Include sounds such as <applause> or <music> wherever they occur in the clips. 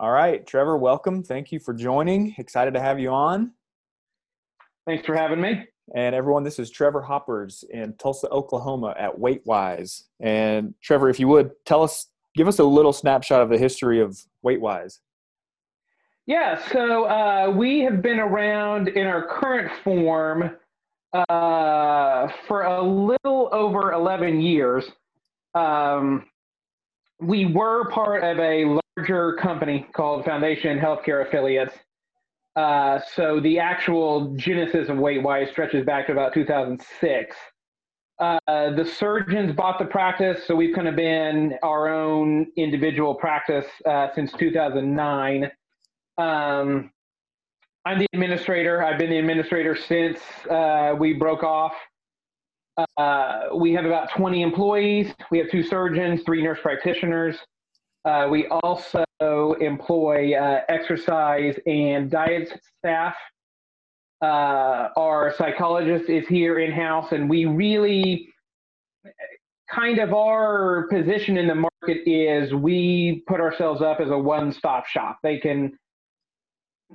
All right, Trevor, welcome. Thank you for joining. Excited to have you on. Thanks for having me. And everyone, this is Trevor Hoppers in Tulsa, Oklahoma at WeightWise. And Trevor, if you would tell us, give us a little snapshot of the history of WeightWise. Yeah, so uh, we have been around in our current form uh, for a little over 11 years. Um, we were part of a larger company called Foundation Healthcare Affiliates. Uh, so the actual genesis of WeightWise stretches back to about 2006. Uh, the surgeons bought the practice, so we've kind of been our own individual practice uh, since 2009. Um, I'm the administrator. I've been the administrator since uh, we broke off. Uh, we have about 20 employees. We have two surgeons, three nurse practitioners. Uh, we also employ uh, exercise and diet staff. Uh, our psychologist is here in house, and we really kind of our position in the market is we put ourselves up as a one-stop shop. They can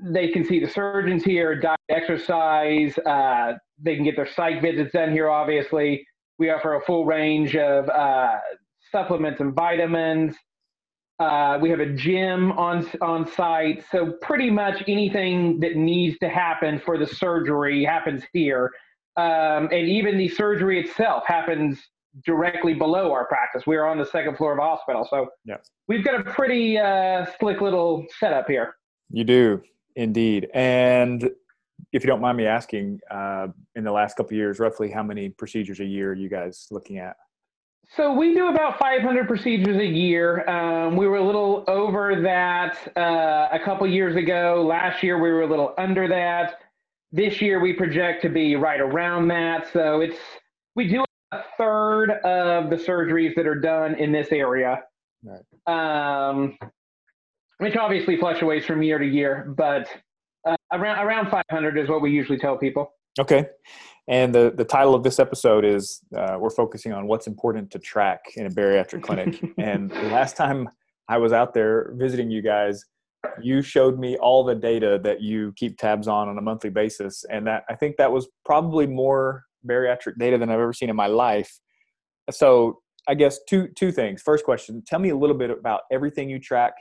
they can see the surgeons here, diet, exercise. Uh, they can get their psych visits done here. Obviously, we offer a full range of uh, supplements and vitamins. Uh, we have a gym on on site, so pretty much anything that needs to happen for the surgery happens here, um, and even the surgery itself happens directly below our practice. We're on the second floor of a hospital, so yeah. we've got a pretty uh, slick little setup here. You do indeed, and if you don't mind me asking, uh, in the last couple years, roughly how many procedures a year are you guys looking at? So we do about 500 procedures a year. Um, we were a little over that uh, a couple years ago. Last year we were a little under that. This year we project to be right around that. So it's we do a third of the surgeries that are done in this area, right. um, which obviously fluctuates from year to year, but uh, around around 500 is what we usually tell people. Okay. And the, the title of this episode is uh, We're focusing on what's important to track in a bariatric clinic. <laughs> and the last time I was out there visiting you guys, you showed me all the data that you keep tabs on on a monthly basis. And that I think that was probably more bariatric data than I've ever seen in my life. So I guess two two things. First question: Tell me a little bit about everything you track,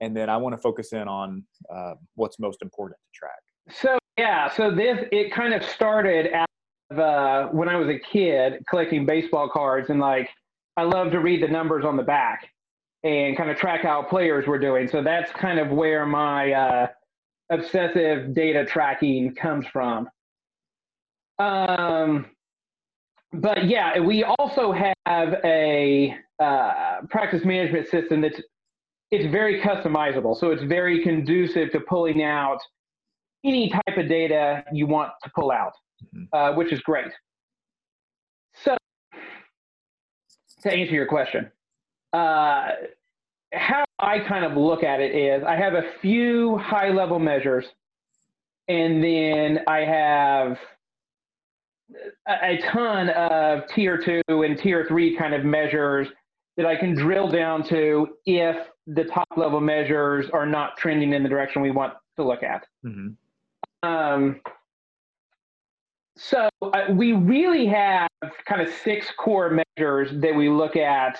and then I want to focus in on uh, what's most important to track. So yeah, so this it kind of started uh, when I was a kid collecting baseball cards, and like I love to read the numbers on the back and kind of track how players were doing. So that's kind of where my uh, obsessive data tracking comes from. Um, but yeah, we also have a uh, practice management system that's it's very customizable. So it's very conducive to pulling out any type of data you want to pull out. Uh, which is great. So, to answer your question, uh, how I kind of look at it is I have a few high level measures, and then I have a, a ton of tier two and tier three kind of measures that I can drill down to if the top level measures are not trending in the direction we want to look at. Mm-hmm. Um, so uh, we really have kind of six core measures that we look at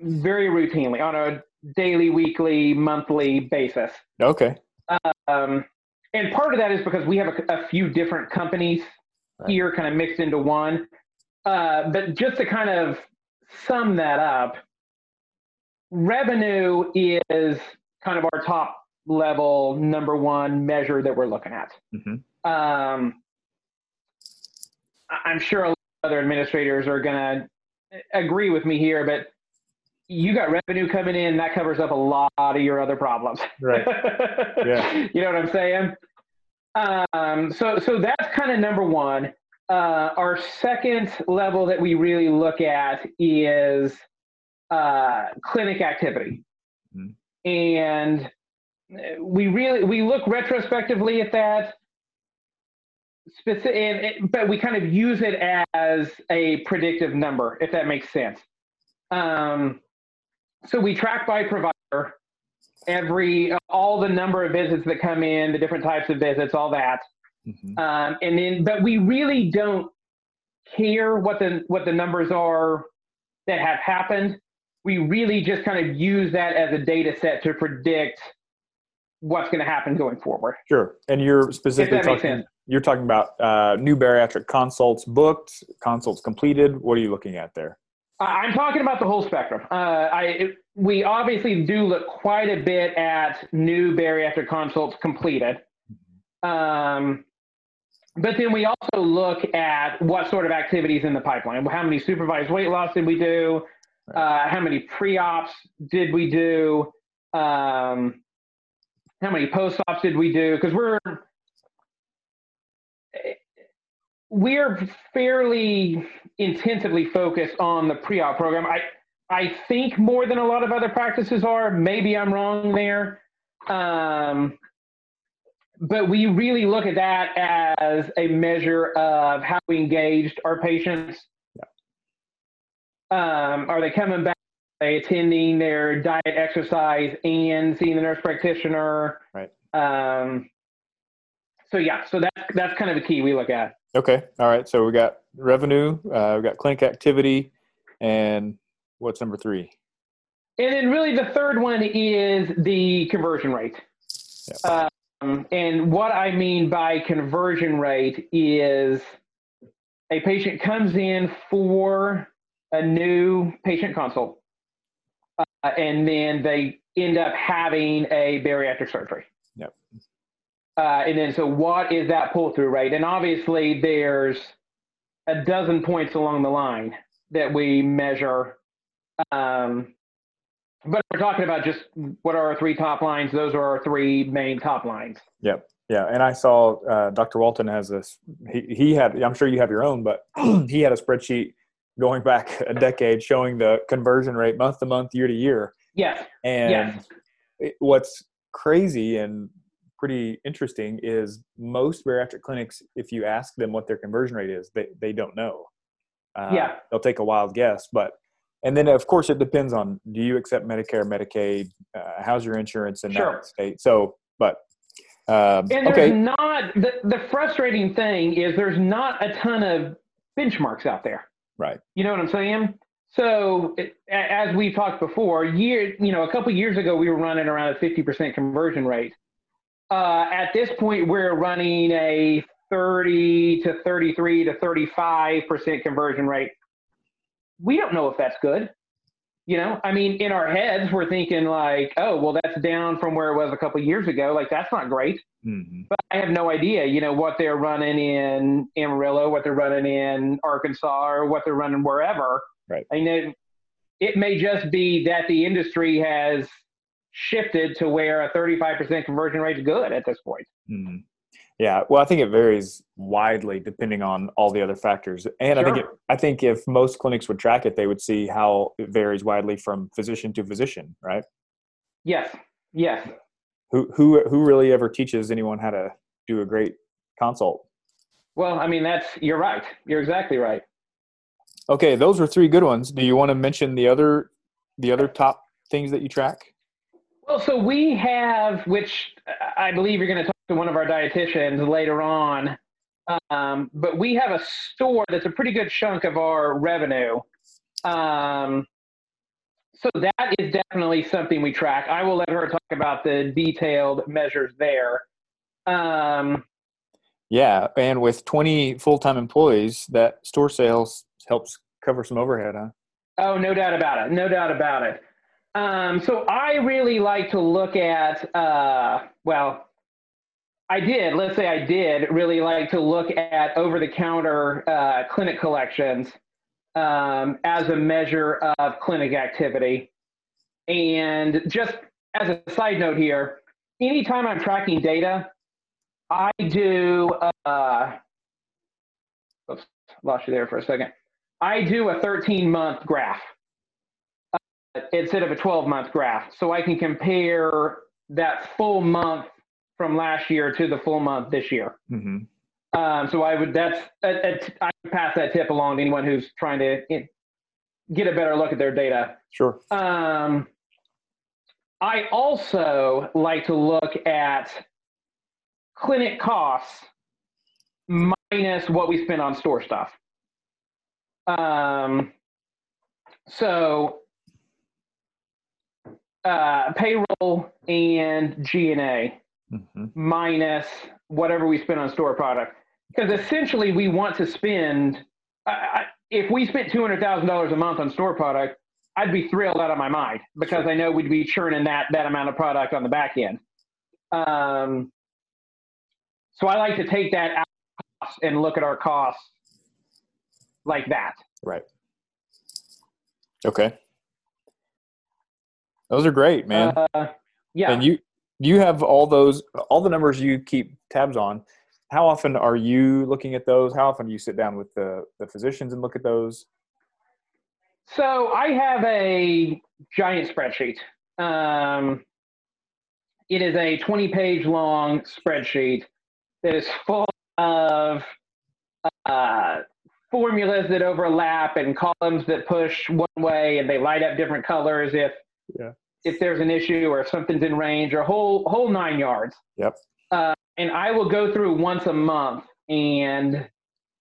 very routinely on a daily, weekly, monthly basis. Okay. Um, and part of that is because we have a, a few different companies right. here kind of mixed into one. Uh, but just to kind of sum that up, revenue is kind of our top level number one measure that we're looking at. Mm-hmm. Um, I'm sure a lot of other administrators are going to agree with me here, but you got revenue coming in that covers up a lot of your other problems. Right. <laughs> Yeah. you know what I'm saying? Um, so, so that's kind of number one. Uh, our second level that we really look at is uh, clinic activity. Mm-hmm. And we really we look retrospectively at that specific, but we kind of use it as a predictive number, if that makes sense. Um, so we track by provider. every all the number of visits that come in, the different types of visits, all that. Mm-hmm. Um, and then, but we really don't care what the what the numbers are that have happened. We really just kind of use that as a data set to predict what's going to happen going forward. Sure, and you're specifically talking. You're talking about uh, new bariatric consults booked, consults completed. What are you looking at there? I'm talking about the whole spectrum. Uh, I we obviously do look quite a bit at new bariatric consults completed, um, but then we also look at what sort of activities in the pipeline. How many supervised weight loss did we do? Uh, how many pre-ops did we do? Um, how many post-ops did we do? Because we're we're fairly intensively focused on the pre-op program. I I think more than a lot of other practices are. Maybe I'm wrong there. Um, but we really look at that as a measure of how we engaged our patients. Um, are they coming back? Are they attending their diet, exercise, and seeing the nurse practitioner? Right. Um, so yeah, so that's that's kind of the key we look at. Okay. All right. So we got revenue, uh, we got clinic activity, and what's number three? And then really the third one is the conversion rate. Yep. Um, and what I mean by conversion rate is a patient comes in for a new patient consult, uh, and then they end up having a bariatric surgery. Uh, and then, so what is that pull through rate? And obviously, there's a dozen points along the line that we measure. Um, but we're talking about just what are our three top lines. Those are our three main top lines. Yep. Yeah. And I saw uh, Dr. Walton has this, he, he had, I'm sure you have your own, but <clears throat> he had a spreadsheet going back <laughs> a decade showing the conversion rate month to month, year to year. Yes. And yes. It, what's crazy and pretty interesting is most bariatric clinics, if you ask them what their conversion rate is, they, they don't know. Uh, yeah. They'll take a wild guess. But, and then of course it depends on do you accept Medicare, Medicaid? Uh, how's your insurance in sure. that state? So, but, um, and okay. not, the, the frustrating thing is there's not a ton of benchmarks out there. Right. You know what I'm saying? So as we talked before, year you know a couple years ago we were running around a 50% conversion rate. Uh, at this point, we're running a 30 to 33 to 35 percent conversion rate. We don't know if that's good. You know, I mean, in our heads, we're thinking like, oh, well, that's down from where it was a couple years ago. Like, that's not great. Mm-hmm. But I have no idea, you know, what they're running in Amarillo, what they're running in Arkansas, or what they're running wherever. Right. I mean, it, it may just be that the industry has shifted to where a 35% conversion rate is good at this point. Mm-hmm. Yeah, well, I think it varies widely depending on all the other factors, and sure. I think it, I think if most clinics would track it, they would see how it varies widely from physician to physician, right? Yes. Yes. Who who who really ever teaches anyone how to do a great consult? Well, I mean, that's you're right. You're exactly right. Okay, those were three good ones. Do you want to mention the other the other top things that you track? Well, so we have, which I believe you're going to talk to one of our dietitians later on, um, but we have a store that's a pretty good chunk of our revenue. Um, so that is definitely something we track. I will let her talk about the detailed measures there. Um, yeah, and with 20 full-time employees, that store sales helps cover some overhead, huh? Oh, no doubt about it. No doubt about it. Um, so I really like to look at, uh, well, I did, let's say I did really like to look at over the counter uh, clinic collections um, as a measure of clinic activity. And just as a side note here, anytime I'm tracking data, I do, uh, oops, lost you there for a second. I do a 13 month graph instead of a 12 month graph. So I can compare that full month from last year to the full month this year. Mm-hmm. Um, so I would, that's, I pass that tip along to anyone who's trying to get a better look at their data. Sure. Um, I also like to look at clinic costs minus what we spend on store stuff. Um, so uh, payroll and G and A Mhm. minus whatever we spend on store product, because essentially we want to spend. I, if we spent two hundred thousand dollars a month on store product, I'd be thrilled out of my mind because I know we'd be churning that that amount of product on the back end. Um, so I like to take that out and look at our costs like that. Right. Okay. Those are great, man. Uh, yeah. And you you have all those all the numbers you keep tabs on. How often are you looking at those? How often do you sit down with the the physicians and look at those? So I have a giant spreadsheet. Um, it is a 20 page long spreadsheet that is full of uh, formulas that overlap and columns that push one way and they light up different colors if Yeah. if there's an issue or if something's in range or whole whole nine yards. Yep. Uh, and I will go through once a month and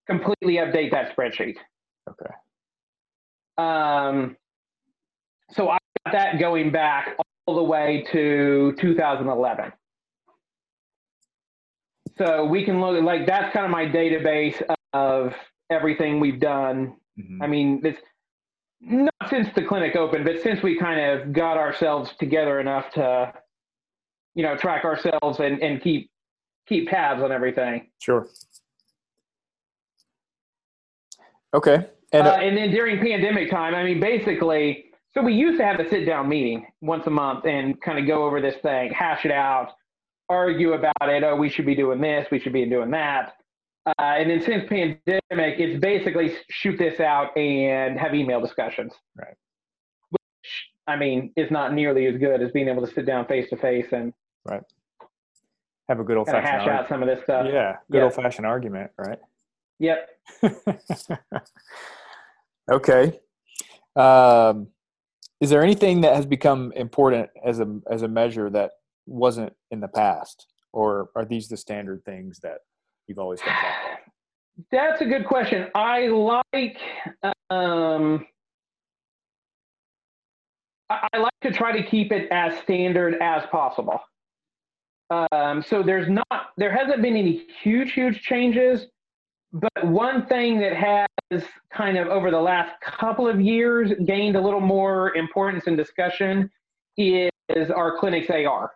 completely update that spreadsheet. Okay. Um, so I got that going back all the way to 2011. So we can look like that's kind of my database of everything we've done. Mhm. I mean, it's not since the clinic opened, but since we kind of got ourselves together enough to, you know, track ourselves and, and keep keep tabs on everything. Sure. Okay. And uh, uh, and then during pandemic time, I mean, basically, so we used to have a sit down meeting once a month and kind of go over this thing, hash it out, argue about it. Oh, we should be doing this, we should be doing that. Uh, and then since pandemic, it's basically shoot this out and have email discussions. Right. Which, I mean, is not nearly as good as being able to sit down face to face and right have a good old of hash fashioned out some of this stuff. yeah, good old fashioned argument, right? Yep. <laughs> okay. Um, is there anything that has become important as a as a measure that wasn't in the past, or are these the standard things that you've always track of? That's a good question. I like um, I like to try to keep it as standard as possible. Um, so there's not there hasn't been any huge huge changes, but one thing that has kind of over the last couple of years gained a little more importance and discussion is our clinics AR,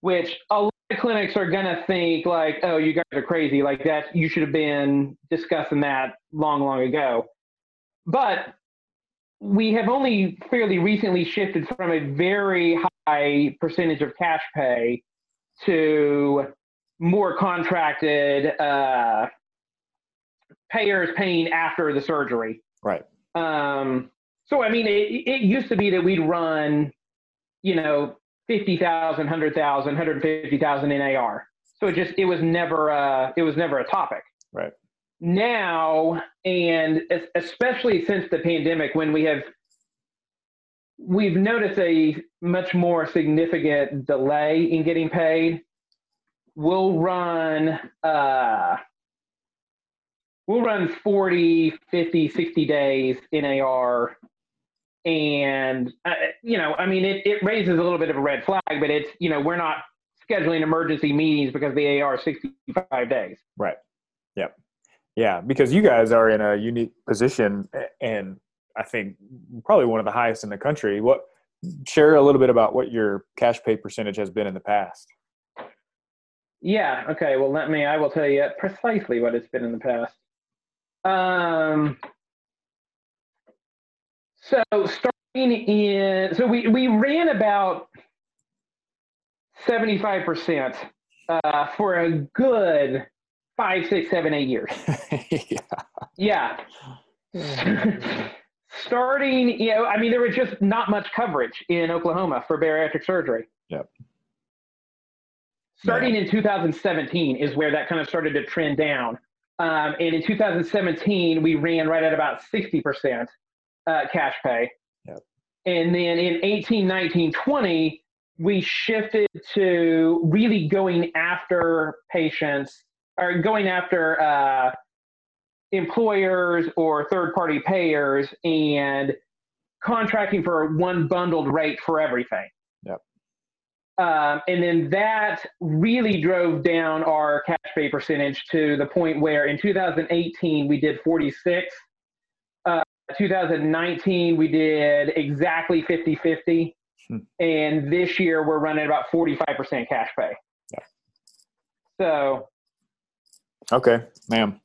which a clinics are gonna think like, oh, you guys are crazy, like that you should have been discussing that long, long ago. But we have only fairly recently shifted from a very high percentage of cash pay to more contracted uh, payers paying after the surgery. Right. Um, so I mean, it, it used to be that we'd run, you know, 50,000, 100,000, 150,000 in AR. So it just, it was never, uh, it was never a topic. Right. Now, and especially since the pandemic, when we have, we've noticed a much more significant delay in getting paid. We'll run, uh, we'll run 40, 50, 60 days in AR and uh, you know i mean it, it raises a little bit of a red flag but it's you know we're not scheduling emergency meetings because the ar is 65 days Right. Yep. Yeah, because you guys are in a unique position, and I think probably one of the highest in the country. What share a little bit about what your cash pay percentage has been in the past? yeah okay well let me i will tell you precisely what it's been in the past um so starting in so we we ran about 75% uh, for a good five six seven eight years <laughs> yeah. Yeah. <laughs> Starting, you know, I mean, there was just not much coverage in Oklahoma for bariatric surgery. Yep. Starting in 2017 is where that kind of started to trend down. Um, and in 2017, we ran right at about 60% uh, cash pay. Yep. And then in 18, 19, 20, we shifted to really going after patients or going after uh, employers or third party payers and contracting for one bundled rate for everything. Yep. Um, and then that really drove down our cash pay percentage to the point where in 2018 we did 46. Uh, 2019 we did exactly 50 50. Hmm. And this year we're running about 45% cash pay. Yeah. So. Okay, ma'am.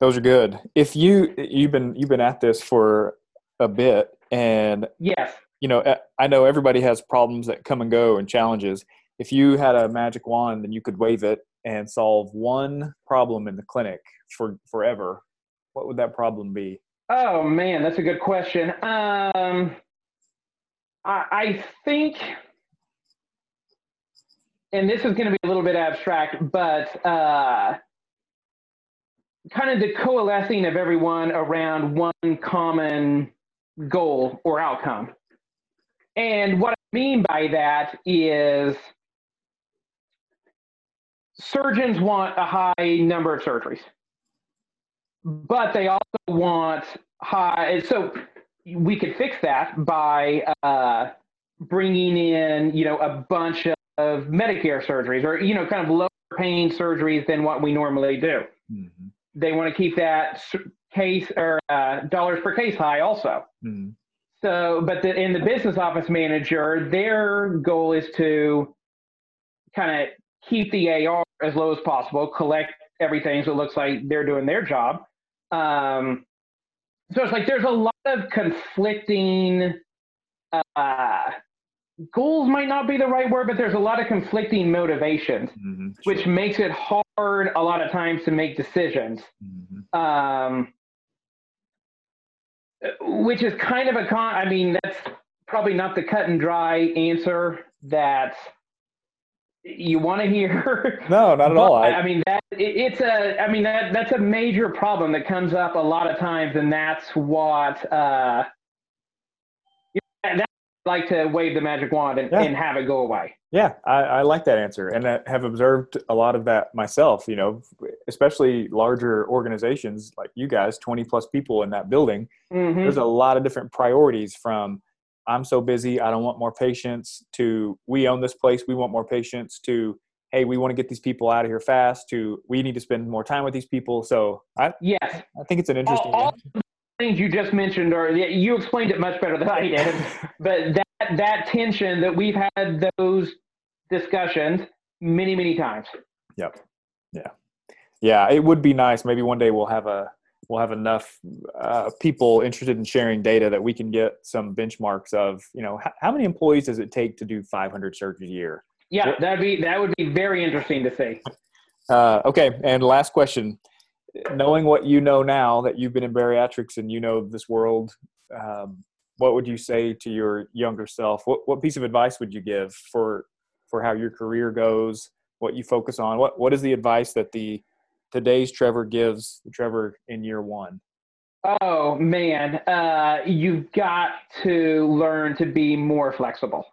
Those are good. If you you've been you've been at this for a bit, and yes, you know I know everybody has problems that come and go and challenges. If you had a magic wand and you could wave it and solve one problem in the clinic for forever, what would that problem be? Oh man, that's a good question. Um, I, I think, and this is going to be a little bit abstract, but uh, kind of the coalescing of everyone around one common goal or outcome. And what I mean by that is surgeons want a high number of surgeries, but they also want high. So we could fix that by uh, bringing in, you know, a bunch of Medicare surgeries or, you know, kind of lower paying surgeries than what we normally do. Mm-hmm they want to keep that case or uh, dollars per case high also. Mm-hmm. So, but the, in the business office manager, their goal is to kind of keep the AR as low as possible, collect everything so it looks like they're doing their job. Um, so it's like there's a lot of conflicting uh, goals might not be the right word, but there's a lot of conflicting motivations, mm-hmm, sure. which makes it hard a lot of times to make decisions. Mm-hmm. Um, which is kind of a con. I mean, that's probably not the cut and dry answer that you want to hear. <laughs> No, not at all. I, I mean, that it, it's a. I mean, that that's a major problem that comes up a lot of times, and that's what. Uh, like to wave the magic wand and, yeah. and have it go away. Yeah, I, I, like that answer, and I have observed a lot of that myself. You know, especially larger organizations like you guys, twenty plus people in that building. Mm-hmm. There's a lot of different priorities from I'm so busy, I don't want more patients to we own this place, we want more patients to hey, we want to get these people out of here fast to we need to spend more time with these people. So I yes, I think it's an interesting. All, all things you just mentioned, or you explained it much better than I did, <laughs> but that that tension that we've had those discussions many many times. Yep. Yeah. Yeah. It would be nice. Maybe one day we'll have a we'll have enough uh, people interested in sharing data that we can get some benchmarks of you know h- how many employees does it take to do 500 surgeries a year yeah that'd be that would be very interesting to see <laughs> uh, okay and last question knowing what you know now that you've been in bariatrics and you know this world, um, what would you say to your younger self? What what piece of advice would you give for for how your career goes? What you focus on? What what is the advice that the today's Trevor gives Trevor in year one? Oh man, uh, you've got to learn to be more flexible.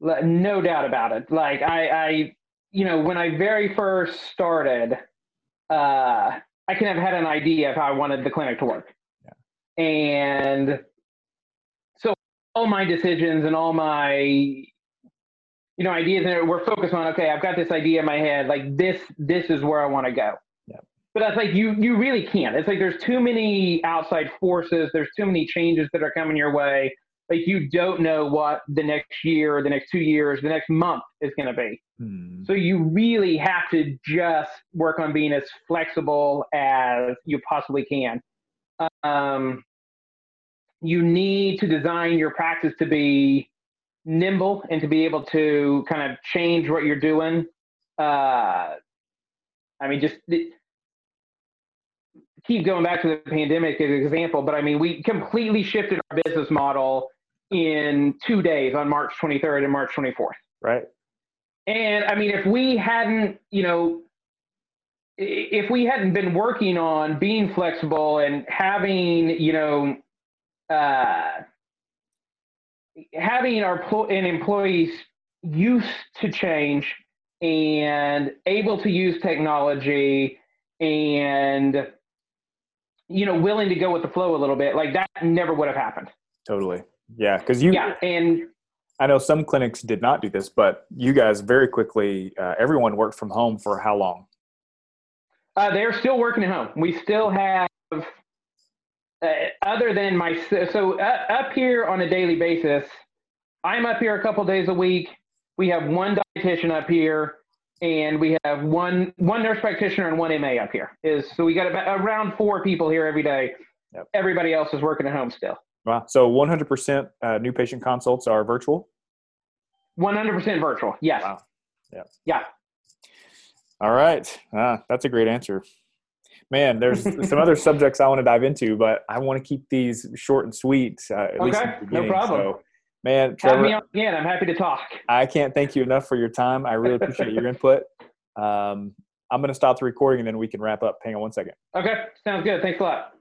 No doubt about it. Like I, I, you know, when I very first started, uh, I can have had an idea of how I wanted the clinic to work. Yeah. And so all my decisions and all my you know ideas and we're focused on okay i've got this idea in my head like this this is where i want to go. Yeah. but that's like you you really can't. It's like there's too many outside forces there's too many changes that are coming your way. Like you don't know what the next year the next two years the next month is going to be. Hmm. so you really have to just work on being as flexible as you possibly can. Um, you need to design your practice to be nimble and to be able to kind of change what you're doing uh, i mean just keep going back to the pandemic as an example, but I mean, we completely shifted our business model in two days on March 23rd and March 24th. Right. And I mean, if we hadn't, you know, if we hadn't been working on being flexible and having, you know, uh, having our and employees used to change and able to use technology and you know willing to go with the flow a little bit like that never would have happened. Totally. Yeah because you yeah and i know some clinics did not do this but you guys very quickly uh, everyone worked from home for how long? Uh, they're still working at home. We still have uh, other than my so uh, up here on a daily basis i'm up here a couple days a week we have one dietitian up here and we have one one nurse practitioner and one MA up here. Is so we got about around four people here every day. Yep. Everybody else is working at home still. Wow. So 100% uh, new patient consults are virtual. 100% virtual. Yes. Wow. Yeah. Yeah. All right. Ah, that's a great answer. Man, there's <laughs> some other subjects I want to dive into, but I want to keep these short and sweet. Uh, okay. no problem. So Man, Trevor, Have me on again. I'm happy to talk. I can't thank you enough for your time. I really appreciate your input. Um, I'm going to stop the recording and then we can wrap up. Hang on one second. Okay, sounds good. Thanks a lot.